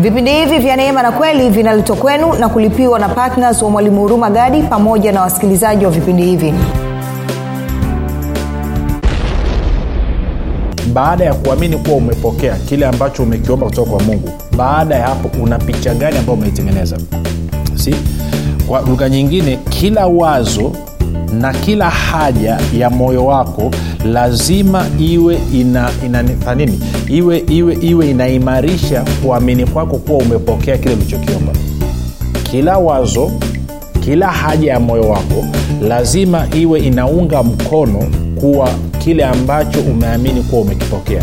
vipindi hivi vya neema na kweli vinaletwa kwenu na kulipiwa na ptns wa mwalimu huruma gadi pamoja na wasikilizaji wa vipindi hivi. Baada ya kuamini kuwa umepokea kile ambacho umekiomba kutoka kwa mungu baada ya hapo una picha gani ambayo umeitengeneza? Si? Kwa lugha nyingine kila wazo na kila haja ya moyo wako lazima iwe ina, ina, iwe iwe iwe inaimarisha kuamini kwako kuwa umepokea kile ulichokiomba. Kila wazo kila haja ya moyo wako lazima iwe inaunga mkono kuwa kile ambacho umeamini kuwa umekipokea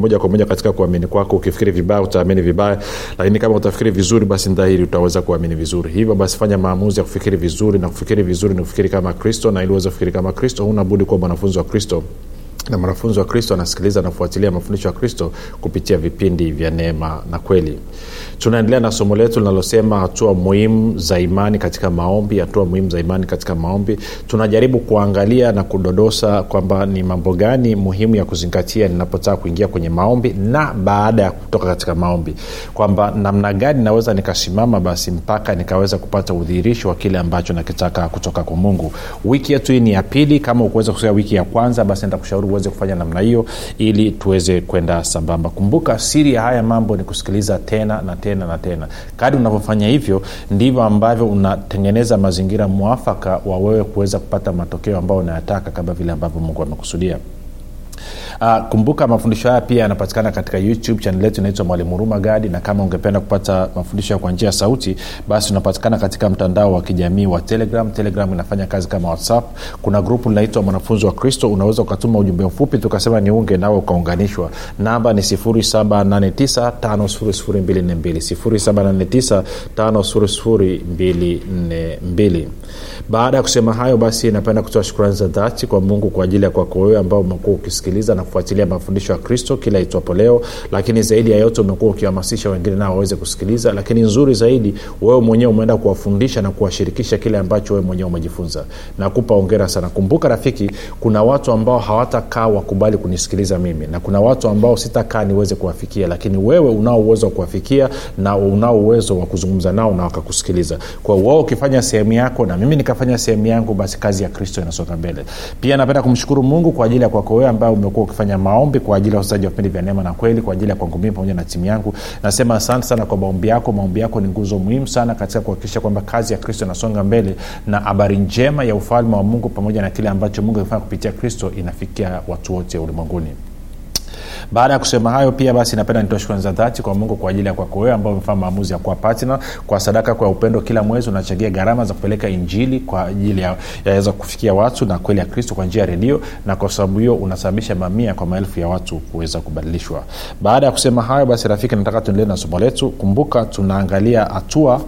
moja kwa moja katika kuamini kwako. Ukifikiri vibaya utaamini vibaya lakini kama utafikiri vizuri basi dhahiri utaweza kuamini vizuri. Hivyo basi fanya maamuzi ya kufikiri vizuri na kufikiri vizuri ni kufikiri kama kristo na ili uweze kufikiri kama kristo huna budi kuwa mwanafunzi wa kristo na mwanafunzi wa kristo anasikiliza na mafundisho ya kristo kupitia vipindi vya neema na kweli. Tunaendelea na somo letu linalosema hatua muhimu za imani katika maombi hatua muhimu za imani katika maombi. Tunajaribu kuangalia na kudodosa kwamba ni mambo gani muhimu ya kuzingatia ninapotaka kuingia kwenye maombi na baada ya kutoka katika maombi. Kwamba namna gani naweza nikasimama basi mpaka nikaweza kupata udhihirisho wa kile ambacho nakitaka kutoka kwa mungu. Wiki yetu hii ni ya pili. Kama ukuweza kusikia wiki ya kwanza basi nitakushauri uweze kufanya namna hiyo ili tuweze kwenda sambamba. Kumbuka siri ya haya mambo ni kusikiliza tena na tena na tena. Kadi unavyofanya hivyo ndivyo ambavyo unatengeneza mazingira mwafaka wa wewe kuweza kupata matokeo ambayo unayataka kama vile ambavyo mungu amekusudia Uh, kumbuka mafundisho haya pia yanapatikana katika youtube chanel yetu inaitwa mwalimu huruma gadi na kama ungependa kupata mafundisho kwa njia ya sauti basi unapatikana katika mtandao wa kijamii wa telegram. Telegram inafanya kazi kama whatsapp. Kuna grupu linaitwa mwanafunzi wa kristo. Unaweza ukatuma ujumbe mfupi tukasema niunge nawe ukaunganishwa. Namba ni 789 5242 baada ya kusema hayo basi napenda kutoa shukrani za dhati kwa mungu kwa ajili ya kwako wewe ambao umekuwa ukisikiliza na kufuatilia mafundisho ya kristo kila itwapo leo lakini zaidi ya yote umekuwa ukihamasisha wengine nao waweze kusikiliza lakini nzuri zaidi wewe mwenyewe umeenda kuwafundisha na kuwashirikisha kile ambacho wewe mwenyewe umejifunza. Nakupa ongera sana. Kumbuka rafiki kuna watu ambao hawatakaa wakubali kunisikiliza mimi na kuna watu ambao sitakaa niweze kuwafikia lakini wewe unao uwezo wa kuwafikia na unao uwezo wa kuzungumza nao na wakakusikiliza. Kwa wao ukifanya sehemu yako na mimi nikafanya sehemu yangu basi kazi ya kristo inasonga mbele. Pia napenda kumshukuru mungu kwa ajili ya kwako wewe ambaye umekuwa maombi kwa ajili ya usaji wa vipindi vya neema na kweli kwa ajili ya kwangu mimi pamoja na timu yangu. Nasema asante sana kwa maombi yako. Maombi yako ni nguzo muhimu sana katika kuhakikisha kwamba kazi ya kristo inasonga mbele na habari njema ya ufalme wa mungu pamoja na kile ambacho mungu amefanya kupitia kristo inafikia watu wote ulimwenguni baada ya kusema hayo pia basi napenda nitoa shukrani za dhati kwa mungu kwa ajili ya kwako wewe ambao umefanya maamuzi ya kuwa patna kwa sadaka kwa upendo kila mwezi unachangia gharama za kupeleka injili kwa ajili ya yaweza kufikia watu na kweli ya kristo kwa njia ya redio na kwa sababu hiyo unasababisha mamia kwa maelfu ya watu kuweza kubadilishwa. Baada ya kusema hayo basi rafiki nataka tuendelee na somo letu. Kumbuka tunaangalia hatua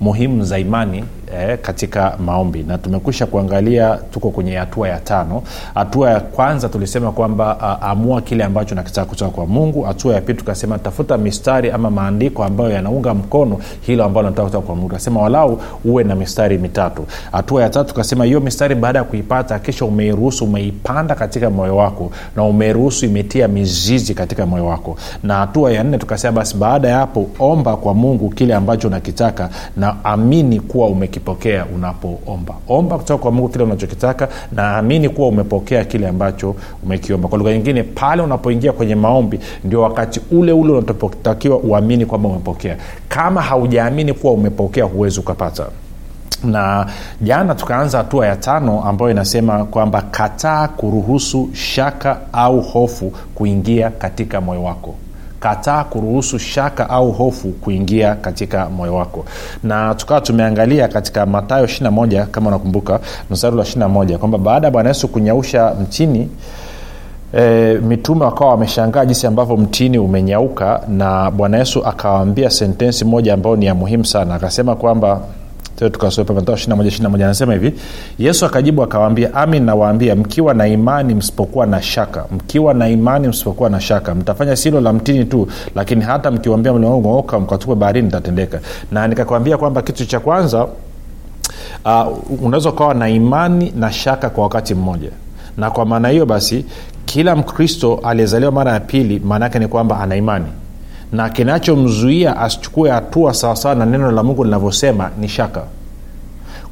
muhimu za imani eh, katika maombi. Na tumekwisha kuangalia tuko kwenye hatua ya tano. Hatua ya kwanza tulisema kwamba uh, amua kile ambacho nakitaka kutoka kwa mungu. Hatua ya pili tukasema tafuta mistari ama maandiko ambayo yanaunga mkono hilo ambalo nataka kutoka kwa mungu. Tukasema walau uwe na mistari mitatu. Hatua ya tatu tukasema hiyo mistari baada ya kuipata kisha umeiruhusu umeipanda katika moyo wako na umeiruhusu imetia mizizi katika moyo wako. Na hatua ya nne tukasema basi baada ya hapo omba kwa mungu kile ambacho unakitaka na amini kuwa umekipokea unapoomba. Omba kutoka kwa mungu kile unachokitaka naamini kuwa umepokea kile ambacho umekiomba. Kwa lugha nyingine pale unapoingia kwenye maombi ndio wakati ule ule unapotakiwa uamini kwamba umepokea. Kama haujaamini kuwa umepokea huwezi ukapata. Na jana tukaanza hatua ya tano ambayo inasema kwamba kataa kuruhusu shaka au hofu kuingia katika moyo wako kataa kuruhusu shaka au hofu kuingia katika moyo wako. Na tukawa tumeangalia katika matayo 21 kama unakumbuka mstari wa 21 kwamba baada ya bwana yesu kunyausha mtini E, mitume wakawa wameshangaa jinsi ambavyo mtini umenyauka na bwana yesu akawaambia sentensi moja ambayo ni ya muhimu sana. Akasema kwamba anasema hivi yesu akajibu akawaambia amin nawaambia mkiwa na imani msipokuwa na shaka mkiwa na imani msipokuwa na shaka mtafanya silo la mtini tu lakini hata mkiwambia mlimauka mkatupe baharini itatendeka na nikakwambia kwamba kitu cha kwanza uh, unaweza ukawa na imani na shaka kwa wakati mmoja. Na kwa maana hiyo basi kila mkristo aliyezaliwa mara ya pili maana yake ni kwamba ana imani na kinachomzuia asichukue hatua sawasawa na neno la mungu linavyosema ni shaka.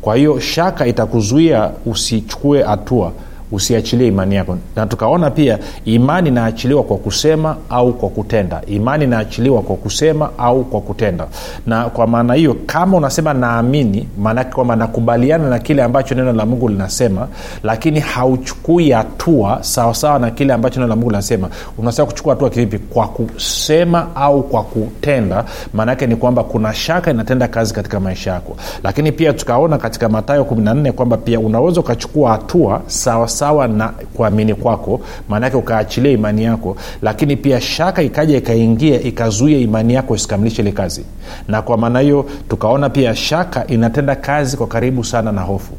Kwa hiyo shaka itakuzuia usichukue hatua usiachilie imani yako. Na tukaona pia imani inaachiliwa kwa kusema au kwa kutenda. Imani inaachiliwa kwa kusema au kwa kutenda. Na kwa maana hiyo kama unasema naamini maanake kwamba nakubaliana na kile ambacho neno la mungu linasema lakini hauchukui hatua sawasawa na kile ambacho neno la mungu linasema. Unasema kuchukua hatua kivipi? Kwa kusema au kwa kutenda. Maanaake ni kwamba kuna shaka inatenda kazi katika maisha yako. Lakini pia tukaona katika matayo 14 kwamba pia unaweza ukachukua hatua sawa sawa na kuamini kwako maanake ukaachilia imani yako lakini pia shaka ikaja ikaingia ikazuia imani yako isikamilishe ile kazi. Na kwa maana hiyo tukaona pia shaka inatenda kazi kwa karibu sana na hofu.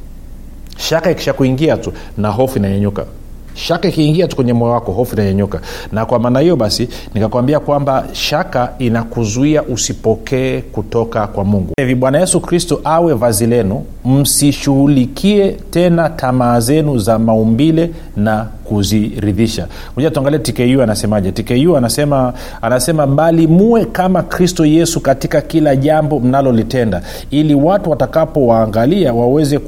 Shaka ikisha kuingia tu na hofu inanyenyuka shaka ikiingia tu kwenye moyo wako hofu inanyenyuka na kwa maana hiyo basi nikakwambia kwamba shaka inakuzuia usipokee kutoka kwa mungu. Hivi bwana yesu kristo awe vazi lenu msishughulikie tena tamaa zenu za maumbile na kuziridhisha. Moja tuangalie tku anasemaje. Tku anasema anasema bali muwe kama kristo yesu katika kila jambo mnalolitenda ili watu watakapowaangalia waweze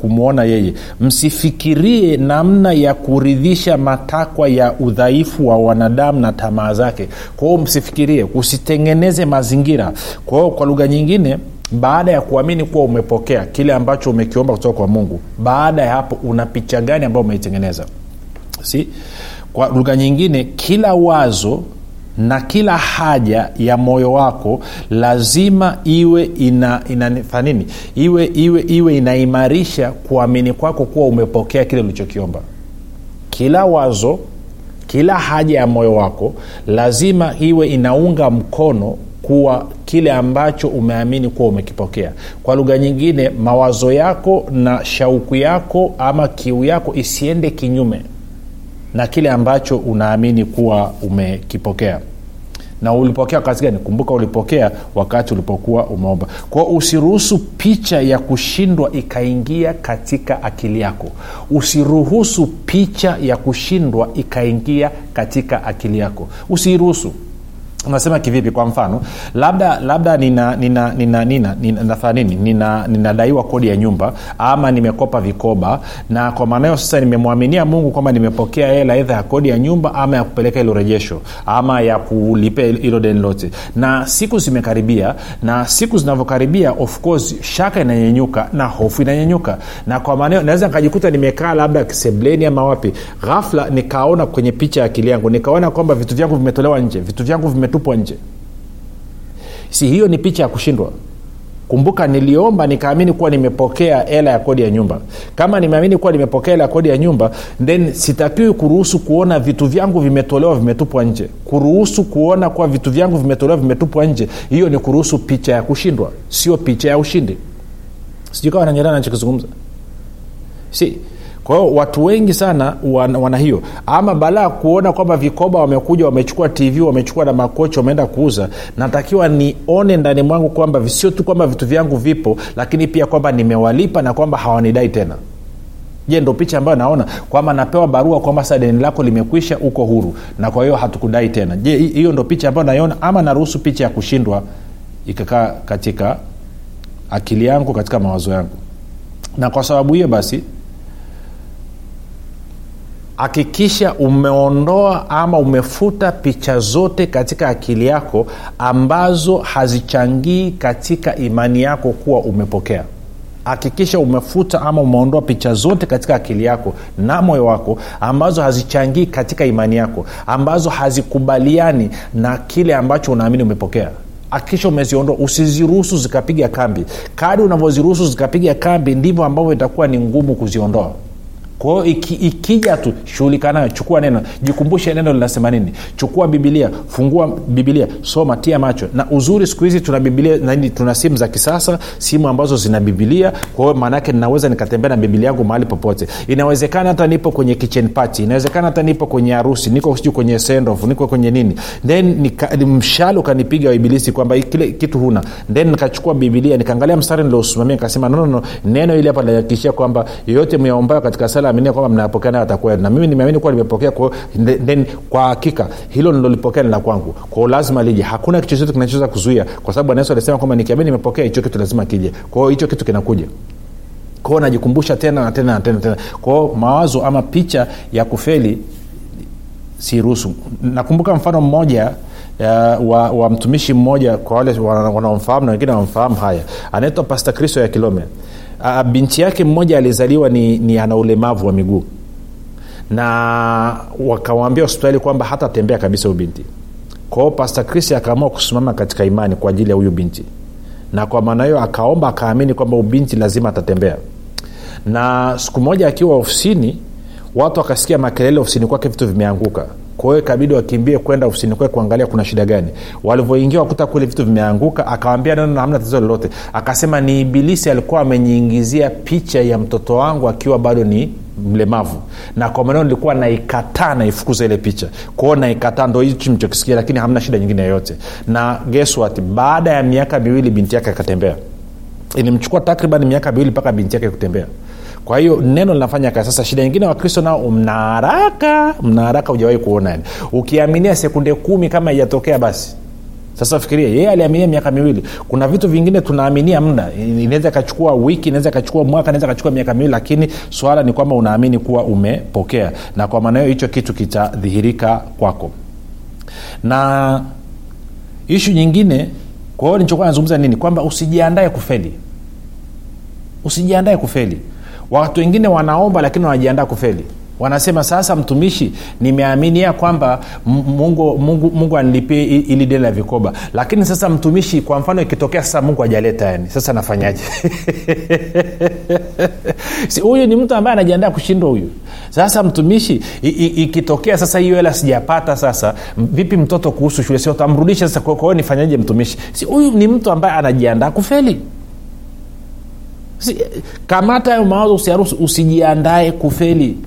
kumwona yeye. Msifikirie namna ya kuridhisha matakwa ya udhaifu wa wanadamu na tamaa zake. Kwa msifikirie usitengeneze mazingira. Kwa kwa lugha nyingine baada ya kuamini kuwa umepokea kile ambacho umekiomba kutoka kwa mungu baada ya hapo una picha gani ambayo umeitengeneza si kwa lugha nyingine kila wazo na kila haja ya moyo wako lazima iwe ina, ina nini? Iwe iwe iwe inaimarisha kuamini kwako kuwa umepokea kile ulichokiomba. Kila wazo kila haja ya moyo wako lazima iwe inaunga mkono kuwa kile ambacho umeamini kuwa umekipokea. Kwa lugha nyingine mawazo yako na shauku yako ama kiu yako isiende kinyume na kile ambacho unaamini kuwa umekipokea. Na ulipokea wakati gani? Kumbuka ulipokea wakati ulipokuwa umeomba. Kwao usiruhusu picha ya kushindwa ikaingia katika akili yako. Usiruhusu picha ya kushindwa ikaingia katika akili yako. Usiiruhusu unasema kivipi kwa mfano? Labda labda nina nina nina nina nafanya nini? Nina ninadaiwa kodi ya nyumba ama nimekopa vikoba na kwa maana hiyo sasa nimemwaminia mungu kwamba nimepokea hela edha ya kodi ya nyumba ama ya kupeleka ilo rejesho ama ya kulipia hilo deni lote. Na siku zimekaribia na siku zinavyokaribia of course shaka inanyenyuka na hofu inanyenyuka. Na kwa maana hiyo naweza nikajikuta nimekaa labda sebleni ama wapi ghafla nikaona kwenye picha ya akili yangu nikaona kwamba vitu vyangu vimetolewa nje vitu vyangu vime vimetupwa nje. Si hiyo ni picha ya kushindwa? Kumbuka niliomba nikaamini kuwa nimepokea hela ya kodi ya nyumba. Kama nimeamini kuwa nimepokea hela ya kodi ya nyumba then sitakiwi kuruhusu kuona vitu vyangu vimetolewa vimetupwa nje. Kuruhusu kuona kuwa vitu vyangu vimetolewa vimetupwa nje hiyo ni kuruhusu picha ya kushindwa sio picha ya ushindi. Sijui kawa nanyelea nachokizungumza si kwa hiyo watu wengi sana wana, wana hiyo. Ama balaa kuona kwamba vikoba wamekuja wamechukua tv wamechukua na makochi wameenda kuuza natakiwa nione ndani mwangu kwamba sio tu kwamba vitu vyangu vipo lakini pia kwamba nimewalipa na kwamba hawanidai tena. Je ndo picha ambayo naona? Kwamba napewa barua kwamba sa deni lako limekwisha uko huru. Na kwa hiyo hatukudai tena. Je hiyo ndo picha ambayo naiona? Ama naruhusu picha ya kushindwa ikakaa katika akili yangu katika mawazo yangu. Na kwa sababu hiyo basi hakikisha umeondoa ama umefuta picha zote katika akili yako ambazo hazichangii katika imani yako kuwa umepokea. Hakikisha umefuta ama umeondoa picha zote katika akili yako na moyo wako ambazo hazichangii katika imani yako ambazo hazikubaliani na kile ambacho unaamini umepokea. Hakikisha umeziondoa usiziruhusu zikapiga kambi. Kadi unavyoziruhusu zikapiga kambi ndivyo ambavyo itakuwa ni ngumu kuziondoa kwahio iki, ikija tu shughulika nayo chukua neno jikumbushe neno linasema nini. Chukua bibilia fungua bibilia soma tia macho. Na uzuri siku hizi tuna bibilia nani tuna simu za kisasa simu ambazo zina bibilia kwa hiyo maanaake ninaweza nikatembea na bibilia yangu mahali popote. Inawezekana hata nipo kwenye kitchen party inawezekana hata nipo kwenye harusi niko sijui kwenye sendof niko kwenye nini. Then mshale ukanipiga ibilisi kwamba kile kitu huna. Then nikachukua bibilia nikaangalia mstari niliosimamia nikasema nonono no, no, neno ili hapa linahakikishia kwamba yeyote myaombayo katika sala aminia kwamba mnayapokea nayo atakuwa na mimi nimeamini kuwa limepokea then kwa hakika hilo nilolipokea ni kwangu. Kwao lazima lije. Hakuna kitu chochote kinachoweza kuzuia kwa sababu bwana alisema kwamba nikiamini nimepokea hicho kitu lazima kije. Kwao hicho kitu kinakuja. Kwao najikumbusha tena na tena na tena tena. Kwao mawazo ama picha ya kufeli siruhusu. Nakumbuka mfano mmoja Uh, wa, wa mtumishi mmoja kwa wale wanaomfahamu na wengine wamfahamu haya. Anaitwa pasta kristo ya kilome uh, binti yake mmoja alizaliwa ni, ni ana ulemavu wa miguu. Na wakawambia hospitali kwamba hatatembea kabisa huyu binti. Kwao pasta kristo akaamua kusimama katika imani kwa ajili ya huyu binti. Na kwa maana hiyo akaomba akaamini kwamba ubinti lazima atatembea. Na siku moja akiwa ofisini watu wakasikia makelele ofisini kwake vitu vimeanguka kwa hiyo ikabidi wakimbie kwenda ofisini kwake kuangalia kuna shida gani. Walivyoingia wakuta kule vitu vimeanguka akawambia neno hamna tatizo lolote. Akasema ni ibilisi alikuwa amenyingizia picha ya mtoto wangu akiwa bado ni mlemavu. Na kwa maneno nilikuwa naikataa naifukuza ile picha. Kwao naikataa ndo hichi mchokisikia lakini hamna shida nyingine yoyote. Na geswat baada ya miaka miwili binti yake akatembea. Ilimchukua takriban miaka miwili mpaka binti yake kutembea kwa hiyo neno linafanya kazi. Sasa shida nyingine wakristo nao mna haraka mna haraka hujawahi kuona yani. Ukiaminia sekunde kumi kama ijatokea basi. Sasa fikiria yeye aliaminia miaka miwili. Kuna vitu vingine tunaaminia mda inaweza ikachukua wiki inaweza ikachukua mwaka inaweza ikachukua miaka miwili lakini swala ni kwamba unaamini kuwa umepokea. Na kwa maana hiyo hicho kitu kitadhihirika kwako. Na ishu nyingine kwa hiyo nilichokuwa nazungumza nini? Kwamba usijiandae kufeli. Usijiandae kufeli watu wengine wanaomba lakini wanajiandaa kufeli. Wanasema sasa mtumishi nimeaminia kwamba mungu, mungu, mungu anilipie ili deni la vikoba. Lakini sasa mtumishi kwa mfano ikitokea sasa mungu ajaleta yani sasa nafanyaje? Si huyu ni mtu ambaye anajiandaa kushindwa huyu. Sasa mtumishi ikitokea sasa hiyo hela sijapata sasa vipi mtoto kuhusu shule? Sio tamrudisha sasa kwa nifanyaje mtumishi? Si huyu ni mtu ambaye anajiandaa kufeli si, kamata hayo mawazo usiaruhusu usijiandae kufeli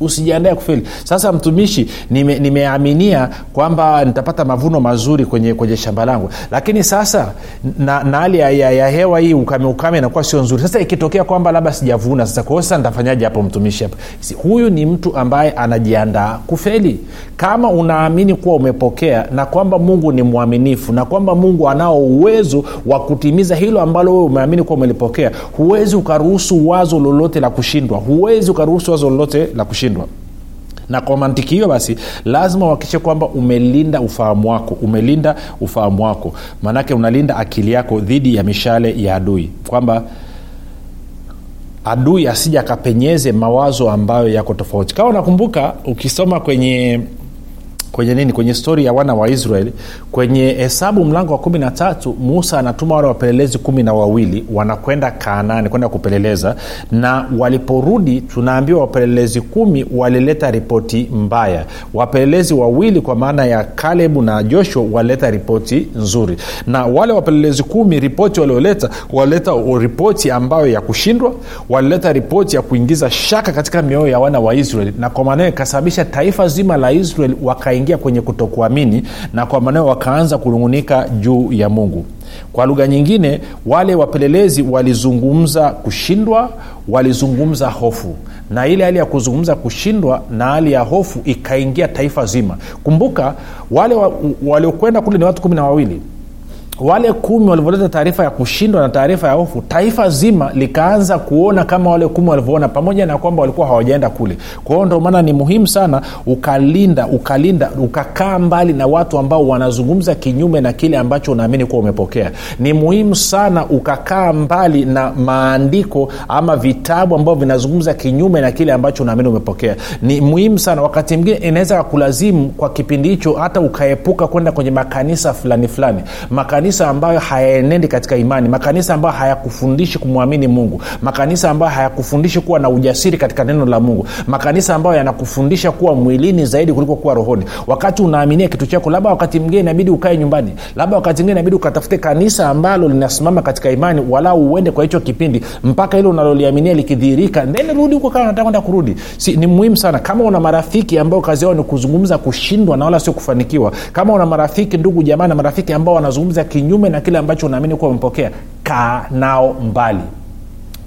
usijiandae kufeli. Sasa mtumishi nime, nimeaminia kwamba nitapata mavuno mazuri kwenye kwenye shamba langu. Lakini sasa na, na hali ya, ya, ya hewa hii ukame ukame inakuwa sio nzuri. Sasa ikitokea kwamba labda sijavuna sasa kwa sasa nitafanyaje hapo mtumishi hapa? Huyu ni mtu ambaye anajiandaa kufeli. Kama unaamini kuwa umepokea na kwamba mungu ni mwaminifu na kwamba mungu anao uwezo wa kutimiza hilo ambalo wewe umeamini kuwa umelipokea huwezi ukaruhusu wazo lolote la kushindwa. Huwezi ukaruhusu wazo lolote la kushindwa. Na kwa mantiki hiyo basi lazima uhakikishe kwamba umelinda ufahamu wako umelinda ufahamu wako. Maanake unalinda akili yako dhidi ya mishale ya adui. Kwamba adui asija akapenyeze mawazo ambayo yako tofauti. Kama unakumbuka ukisoma kwenye kwenye nini kwenye stori ya wana wa israeli kwenye hesabu mlango wa kumi na tatu musa anatuma wale wapelelezi kumi na wawili wanakwenda kaanani kwenda kupeleleza na waliporudi tunaambiwa wapelelezi kumi walileta ripoti mbaya. Wapelelezi wawili kwa maana ya kalebu na joshua walileta ripoti nzuri. Na wale wapelelezi kumi ripoti walioleta walileta ripoti ambayo ya kushindwa walileta ripoti ya kuingiza shaka katika mioyo ya wana wa israeli na kwa maana ikasababisha taifa zima la israeli waka wakaingia kwenye kutokuamini na kwa maneo wakaanza kunung'unika juu ya mungu. Kwa lugha nyingine wale wapelelezi walizungumza kushindwa walizungumza hofu. Na ile hali ya kuzungumza kushindwa na hali ya hofu ikaingia taifa zima. Kumbuka wale waliokwenda wa, kule ni watu kumi na wawili wale kumi walivyoleta taarifa ya kushindwa na taarifa ya hofu taifa zima likaanza kuona kama wale kumi walivyoona pamoja na kwamba walikuwa hawajaenda kule. Kwa ndio maana ni muhimu sana ukalinda ukalinda ukakaa mbali na watu ambao wanazungumza kinyume na kile ambacho unaamini kuwa umepokea. Ni muhimu sana ukakaa mbali na maandiko ama vitabu ambavyo vinazungumza kinyume na kile ambacho unaamini umepokea. Ni muhimu sana. Wakati mwingine inaweza kulazimu kwa kipindi hicho hata ukaepuka kwenda kwenye makanisa fulani fulani. Makanisa ambayo hayaenendi katika imani makanisa ambayo hayakufundishi kumwamini mungu makanisa ambayo hayakufundishi kuwa na ujasiri katika neno la mungu makanisa ambayo yanakufundisha kuwa mwilini zaidi kuliko kuwa rohoni. Wakati unaaminia kitu chako labda wakati mwingine inabidi ukae nyumbani labda wakati mwingine inabidi ukatafute kanisa ambalo linasimama katika imani walau uende kwa hicho kipindi mpaka ile unaloliaminia likidhihirika then rudi huko kama nataka kwenda kurudi. Si, ni muhimu sana. Kama una marafiki ambao kazi yao ni kuzungumza kushindwa na wala sio kufanikiwa kama una marafiki ndugu jamaa na marafiki ambao wanazungumza kinyume na kile ambacho unaamini kuwa umepokea kaa nao mbali.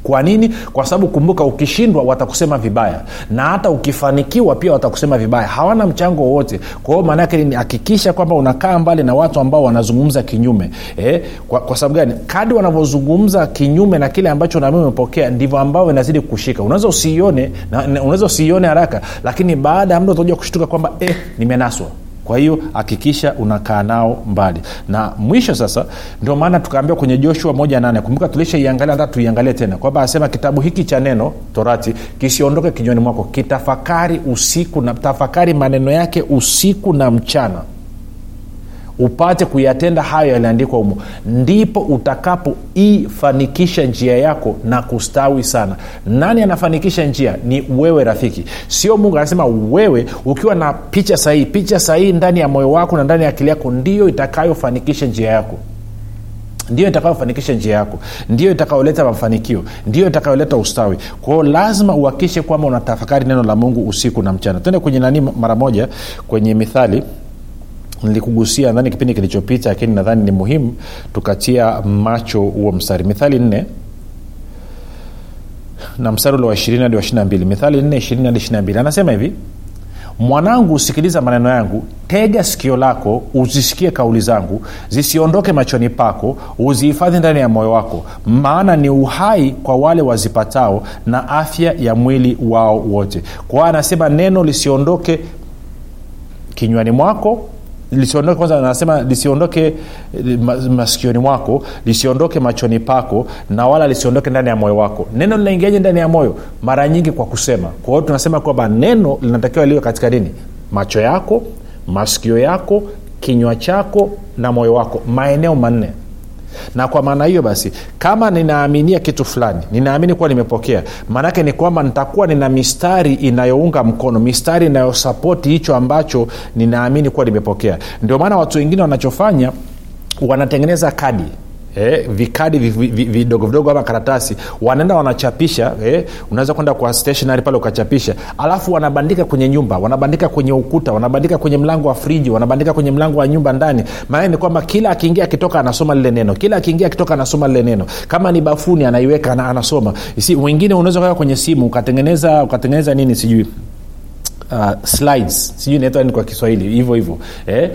Kwa nini? Kwa sababu kumbuka ukishindwa watakusema vibaya na hata ukifanikiwa pia watakusema vibaya. Hawana mchango wowote. Kwa hiyo maanaake ni hakikisha kwamba unakaa mbali na watu ambao wanazungumza kinyume. Eh, kwa, kwa sababu gani? Kadi wanavyozungumza kinyume na kile ambacho naamini umepokea ndivyo ambavyo inazidi kushika. Unaweza usiione unaweza usiione haraka lakini baada ya muda utakuja kushtuka kwamba eh, nimenaswa kwa hiyo hakikisha unakaa nao mbali. Na mwisho sasa ndio maana tukaambiwa kwenye joshua moja nane kumbuka tulishaiangalia hata tuiangalie tena kwamba asema kitabu hiki cha neno torati kisiondoke kinywani mwako kitafakari usiku na tafakari maneno yake usiku na mchana upate kuyatenda hayo yaliandikwa humo. Ndipo utakapoifanikisha njia yako na kustawi sana. Nani anafanikisha njia? Ni wewe rafiki. Sio mungu anasema wewe ukiwa na picha sahihi. Picha sahihi ndani ya moyo wako na ndani ya akili yako ndiyo itakayofanikisha njia yako. Ndio itakayofanikisha njia yako. Ndio itakayoleta mafanikio. Ndio itakayoleta ustawi. Kwao lazima uhakikishe kwamba unatafakari neno la mungu usiku na mchana. Tende kwenye nani mara moja? Kwenye mithali nilikugusia nadhani kipindi kilichopita lakini nadhani ni muhimu tukatia macho huo mstari. Mithali nne. Na mstari ule wa ishirini hadi wa ishiri mbili. Mithali nne ishirini hadi ishiri mbili. Anasema hivi mwanangu usikiliza maneno yangu. Tega sikio lako uzisikie kauli zangu. Zisiondoke machoni pako uzihifadhi ndani ya moyo wako. Maana ni uhai kwa wale wazipatao na afya ya mwili wao wote. Kwa anasema neno lisiondoke kinywani mwako lisiondoke kwanza anasema lisiondoke masikioni mwako lisiondoke machoni pako na wala lisiondoke ndani ya moyo wako. Neno linaingiaje ndani ya moyo? Mara nyingi kwa kusema. Kwa hiyo tunasema kwamba neno linatakiwa liwe katika nini? Macho yako masikio yako kinywa chako na moyo wako. Maeneo manne na kwa maana hiyo basi kama ninaaminia kitu fulani ninaamini kuwa nimepokea maanake ni kwamba nitakuwa nina mistari inayounga mkono mistari inayosapoti hicho ambacho ninaamini kuwa nimepokea. Ndio maana watu wengine wanachofanya wanatengeneza kadi Eh, vikadi vidogo vidogo ama karatasi wanaenda wanachapisha eh, unaweza kwenda kwa stationary pale ukachapisha. Alafu wanabandika kwenye nyumba wanabandika kwenye ukuta wanabandika kwenye mlango wa friji wanabandika kwenye mlango wa nyumba ndani. Maana ni kwamba kila akiingia akitoka anasoma lile neno. Kila akiingia akitoka anasoma lile neno. Kama ni bafuni anaiweka anasoma. Wengine unaweza kuweka kwenye simu ukatengeneza ukatengeneza nini sijui uh, slides. Sijui inaitwa kwa kiswahili hivyo hivyo. Eh?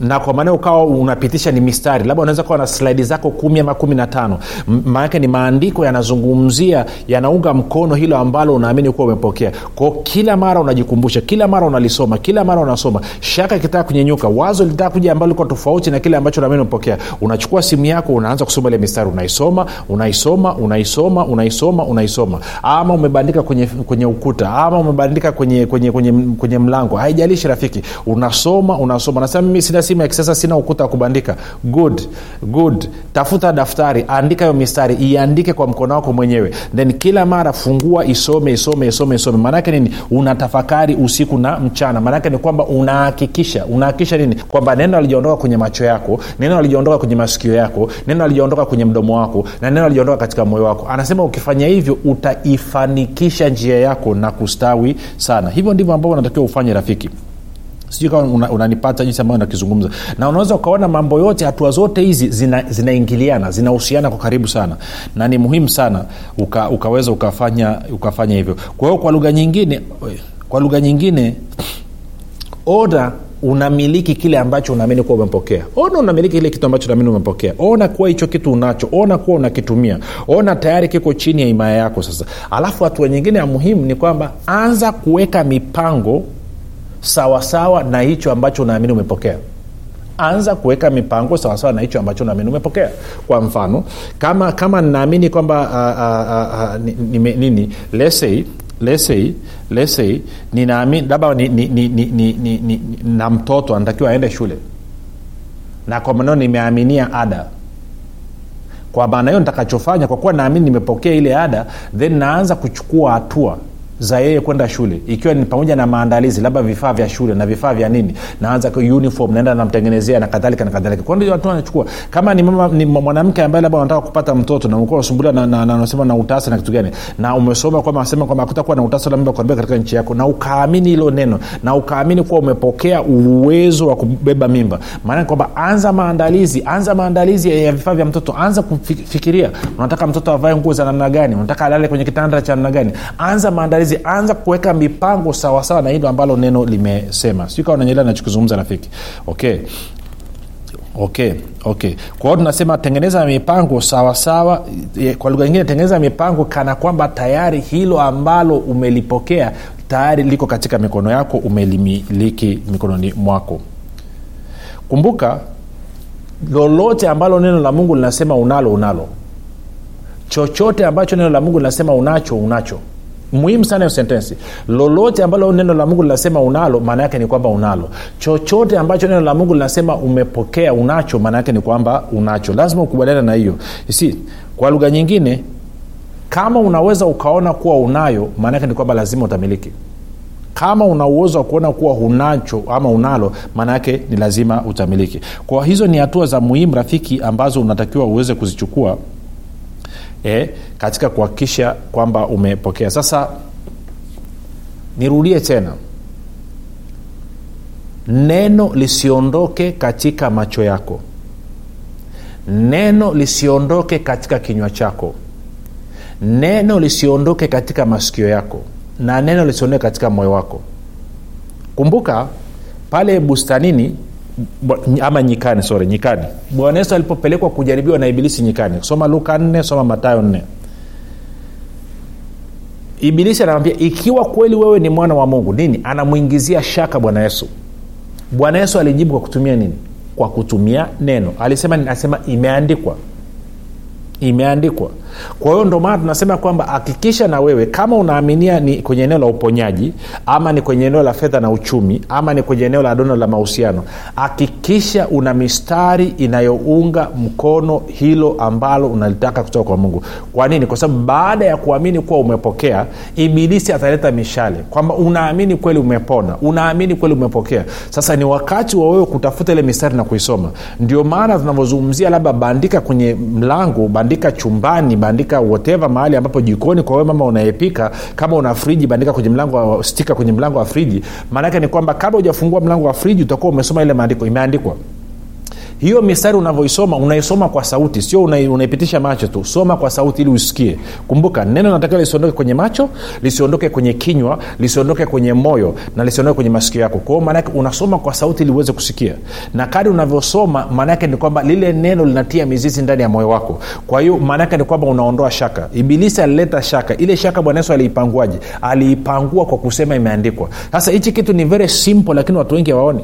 na kwa maana ukawa unapitisha ni mistari. Labda unaweza kuwa na slaidi zako kumi ama kumi na tano. Maanake ni maandiko yanazungumzia yanaunga mkono hilo ambalo unaamini kuwa umepokea. Kwao kila mara unajikumbusha kila mara unalisoma kila mara unasoma. Shaka ikitaka kunyenyuka wazo litaka kuja ambalo likuwa tofauti na kile ambacho naamini umepokea unachukua simu yako unaanza kusoma ile mistari. Unaisoma unaisoma unaisoma unaisoma unaisoma. Ama umebandika kwenye, kwenye ukuta ama umebandika kwenye, kwenye, kwenye, kwenye mlango. Haijalishi rafiki unasoma unasoma. Nasema mimi sina simu ya kisasa sina ukuta wa kubandika. Good good. Tafuta daftari andika hiyo mistari iandike kwa mkono wako mwenyewe. Then kila mara fungua isome isome isome isome. Maanake nini? Unatafakari usiku na mchana. Maanake ni kwamba unahakikisha. Unahakikisha nini? Kwamba neno alijaondoka kwenye macho yako neno alijaondoka kwenye masikio yako neno alijaondoka kwenye mdomo wako na neno alijaondoka katika moyo wako. Anasema ukifanya hivyo utaifanikisha njia yako na kustawi sana. Hivyo ndivyo ambavyo unatakiwa ufanye rafiki. Sijui kama unanipata una jinsi ambayo nakizungumza na unaweza ukaona mambo yote hatua zote hizi zinaingiliana zina zinahusiana kwa karibu sana. Na ni muhimu sana uka, ukaweza ukafanya ukafanya hivyo. Kwa hiyo kwa lugha nyingine kwa lugha nyingine oda unamiliki kile ambacho unaamini kuwa umepokea ona unamiliki kile kitu ambacho naamini umepokea ona kuwa hicho kitu unacho. Ona kuwa unakitumia. Ona tayari kiko chini ya imaya yako sasa. Alafu hatua nyingine ya muhimu ni kwamba anza kuweka mipango sawasawa na hicho ambacho unaamini umepokea. Anza kuweka mipango sawasawa na hicho ambacho naamini umepokea. Kwa mfano kama kama ninaamini kwamba uh, ni, ni, nini lesei lesei lesei ninaamini labda ni, ni, ni, ni, ni, ni, ni, na mtoto anatakiwa aende shule. Na kwa maneo nimeaminia ada. Kwa maana hiyo nitakachofanya kwa kuwa naamini nimepokea ile ada then naanza kuchukua hatua za yeye kwenda shule ikiwa ni pamoja na maandalizi labda vifaa vya shule na vifaa vya nini naanza uniform naenda namtengenezea na kadhalika na kadhalika. Kwa ndio watu wanachukua. Kama ni, mama, ni mwanamke ambaye labda unataka kupata mtoto na ulikuwa unasumbuliwa na, na, na, na, na utasa na kitu gani na umesoma kwamba asema kwamba hakutakuwa na utasa labda kuambia katika nchi yako na ukaamini hilo neno na ukaamini kuwa umepokea uwezo wa kubeba mimba maana kwamba anza maandalizi anza maandalizi ya vifaa vya mtoto anza kufikiria unataka mtoto avae nguo za namna gani unataka alale kwenye kitanda cha namna gani anza maandalizi maandalizi anza kuweka mipango sawasawa na hilo ambalo neno limesema. Siu nachokizungumza rafiki. Okay. Okay. Okay. Kwa hiyo tunasema tengeneza mipango sawasawa kwa lugha nyingine tengeneza mipango kana kwamba tayari hilo ambalo umelipokea tayari liko katika mikono yako umelimiliki mikononi mwako. Kumbuka lolote ambalo neno la mungu linasema unalo unalo. Chochote ambacho neno la mungu linasema unacho unacho muhimu sana hiyo sentensi. Lolote ambalo neno la mungu linasema unalo maana yake ni kwamba unalo. Chochote ambacho neno la mungu linasema umepokea unacho maana yake ni kwamba unacho. Lazima ukubaliana na hiyo. Si kwa lugha nyingine kama unaweza ukaona kuwa unayo maana yake ni kwamba lazima utamiliki. Kama una uwezo wa kuona kuwa unacho ama unalo maana yake ni lazima utamiliki. Kwa hizo ni hatua za muhimu rafiki ambazo unatakiwa uweze kuzichukua e, katika kuhakikisha kwamba umepokea. Sasa nirudie tena. Neno lisiondoke katika macho yako. Neno lisiondoke katika kinywa chako. Neno lisiondoke katika masikio yako na neno lisiondoke katika moyo wako. Kumbuka pale bustanini ama nyikani sore nyikani. Bwana yesu alipopelekwa kujaribiwa na ibilisi nyikani. Soma luka nne soma matayo nne. Ibilisi anamwambia ikiwa kweli wewe ni mwana wa mungu nini? Anamwingizia shaka bwana yesu. Bwana yesu alijibu kwa kutumia nini? Kwa kutumia neno. Alisema asema imeandikwa. Imeandikwa kwa hiyo ndo maana tunasema kwamba hakikisha na wewe kama unaaminia ni kwenye eneo la uponyaji ama ni kwenye eneo la fedha na uchumi ama ni kwenye eneo la dono la mahusiano hakikisha una mistari inayounga mkono hilo ambalo unalitaka kutoka kwa mungu. Kwa nini? Kwa sababu baada ya kuamini kuwa umepokea ibilisi ataleta mishale kwamba unaamini kweli umepona unaamini kweli umepokea. Sasa ni wakati wa wewe kutafuta ile mistari na kuisoma. Ndio maana tunavyozungumzia labda bandika kwenye mlango bandika chumbani bandika whatever mahali ambapo jikoni kwa wewe mama unayepika kama una friji bandika kwenye mlango stika kwenye mlango wa friji. Maanake ni kwamba kabla hujafungua mlango wa friji utakuwa umesoma ile maandiko. Imeandikwa hiyo mistari unavyoisoma unaisoma kwa sauti sio unaipitisha macho tu. Soma kwa sauti ili usikie. Kumbuka neno natakiwa lisiondoke kwenye macho lisiondoke kwenye kinywa lisiondoke kwenye moyo na lisiondoke kwenye masikio yako. Kwao maanake unasoma kwa sauti ili uweze kusikia. Na kadi unavyosoma maanaake ni kwamba lile neno linatia mizizi ndani ya moyo wako. Kwa hiyo maanaake ni kwamba unaondoa shaka. Ibilisi alileta shaka. Ile shaka bwana yesu aliipanguaje? Aliipangua kwa kusema imeandikwa. Sasa hichi kitu ni very simple lakini watu wengi hawaoni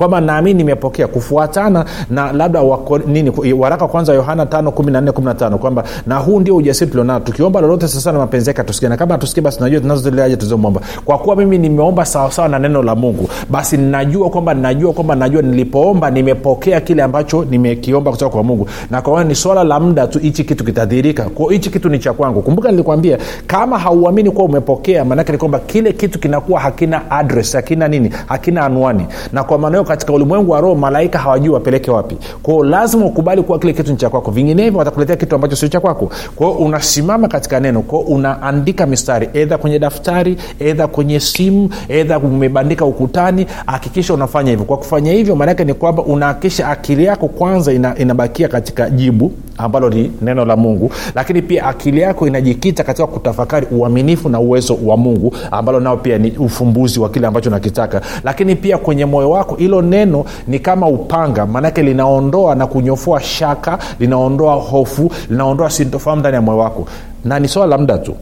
kwamba naamini nimepokea kufuatana na labda wako, nini waraka kwanza yohana 5 kwamba na huu ndio ujasiri tulionao. Tukiomba lolote sasa mapenzi yake atusikia na kama atusikia basi najua tunazozileaje tuzomwomba. Kwa kuwa mimi nimeomba sawasawa na neno la mungu basi najua kwamba najua kwamba najua nilipoomba nimepokea kile ambacho nimekiomba kutoka kwa mungu. Na kwa ni swala la muda tu hichi kitu kitadhirika hichi kitu ni cha kwangu. Kumbuka nilikwambia kama hauamini kuwa umepokea maanake ni kwamba kile kitu kinakuwa hakina address hakina nini hakina anwani. Na kwa maana hiyo katika ulimwengu wa roho malaika hawajui wapeleke wapi. Kwao lazima ukubali kuwa kile kitu ni cha kwako. Vinginevyo watakuletea kitu ambacho sio cha kwako. Kwao unasimama katika neno kwao unaandika mistari edha kwenye daftari edha kwenye simu edha umebandika ukutani hakikisha unafanya hivyo. Kwa kufanya hivyo maanaake ni kwamba unahakikisha akili yako kwanza ina, inabakia katika jibu ambalo ni neno la mungu. Lakini pia akili yako inajikita katika kutafakari uaminifu na uwezo wa mungu ambalo nao pia ni ufumbuzi wa kile ambacho nakitaka lakini pia kwenye moyo wako hilo neno ni kama upanga maanake linaondoa na kunyofoa shaka linaondoa hofu linaondoa sintofahamu ndani ya moyo wako. Na ni swala la muda tu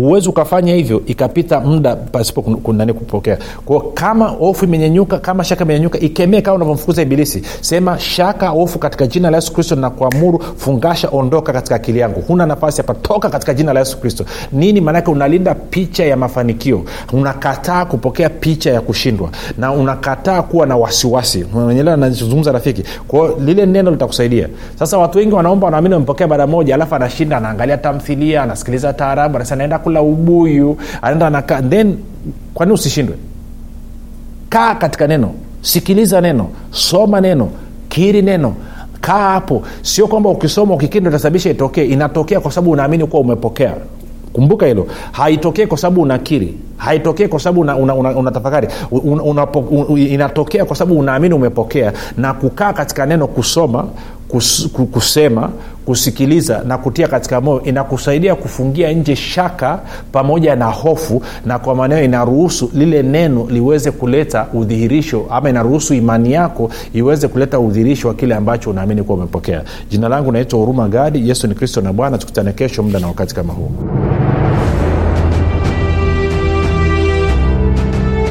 huwezi ukafanya hivyo ikapita muda pasipo kunani kupokea. Kwao kama hofu imenyenyuka kama shaka imenyenyuka ikemee kama unavyomfukuza ibilisi. Sema shaka hofu katika jina la yesu kristo na kuamuru fungasha ondoka katika akili yangu. Huna nafasi hapa toka katika jina la yesu kristo. Nini? Maanake unalinda picha ya mafanikio. Unakataa kupokea picha ya kushindwa. Na unakataa kuwa na wasiwasi. Enyelewa nazungumza rafiki. Kwao lile neno litakusaidia. Sasa watu wengi wanaomba wanaamini wamepokea mara moja alafu anashinda anaangalia tamthilia anasikiliza taarabu anasema naenda ubuyu anaenda anakaa then kwa usishindwe? Kaa katika neno sikiliza neno soma neno kiri neno kaa hapo. Sio kwamba ukisoma ukikiri ndo itokee. Inatokea kwa sababu unaamini kuwa umepokea. Kumbuka hilo. Haitokee kwa sababu unakiri. Haitokee kwa sababu unatafakari una, una, una, una, una, una, inatokea kwa sababu unaamini umepokea. Na kukaa katika neno kusoma kus, kusema kusikiliza na kutia katika moyo inakusaidia kufungia nje shaka pamoja na hofu na kwa maneo inaruhusu lile neno liweze kuleta udhihirisho ama inaruhusu imani yako iweze kuleta udhihirisho wa kile ambacho unaamini kuwa umepokea. Jina langu naitwa huruma gadi yesu ni kristo na bwana tukutane kesho muda na wakati kama huu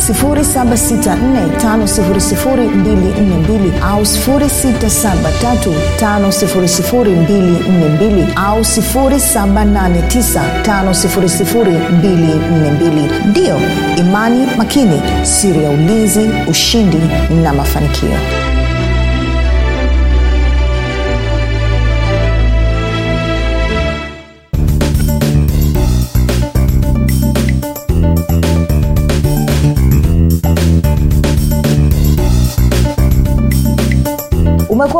nitarudia 7645242 au 6735242 au 7895242 ndiyo imani makini siri ya ulinzi ushindi na mafanikio umekuwa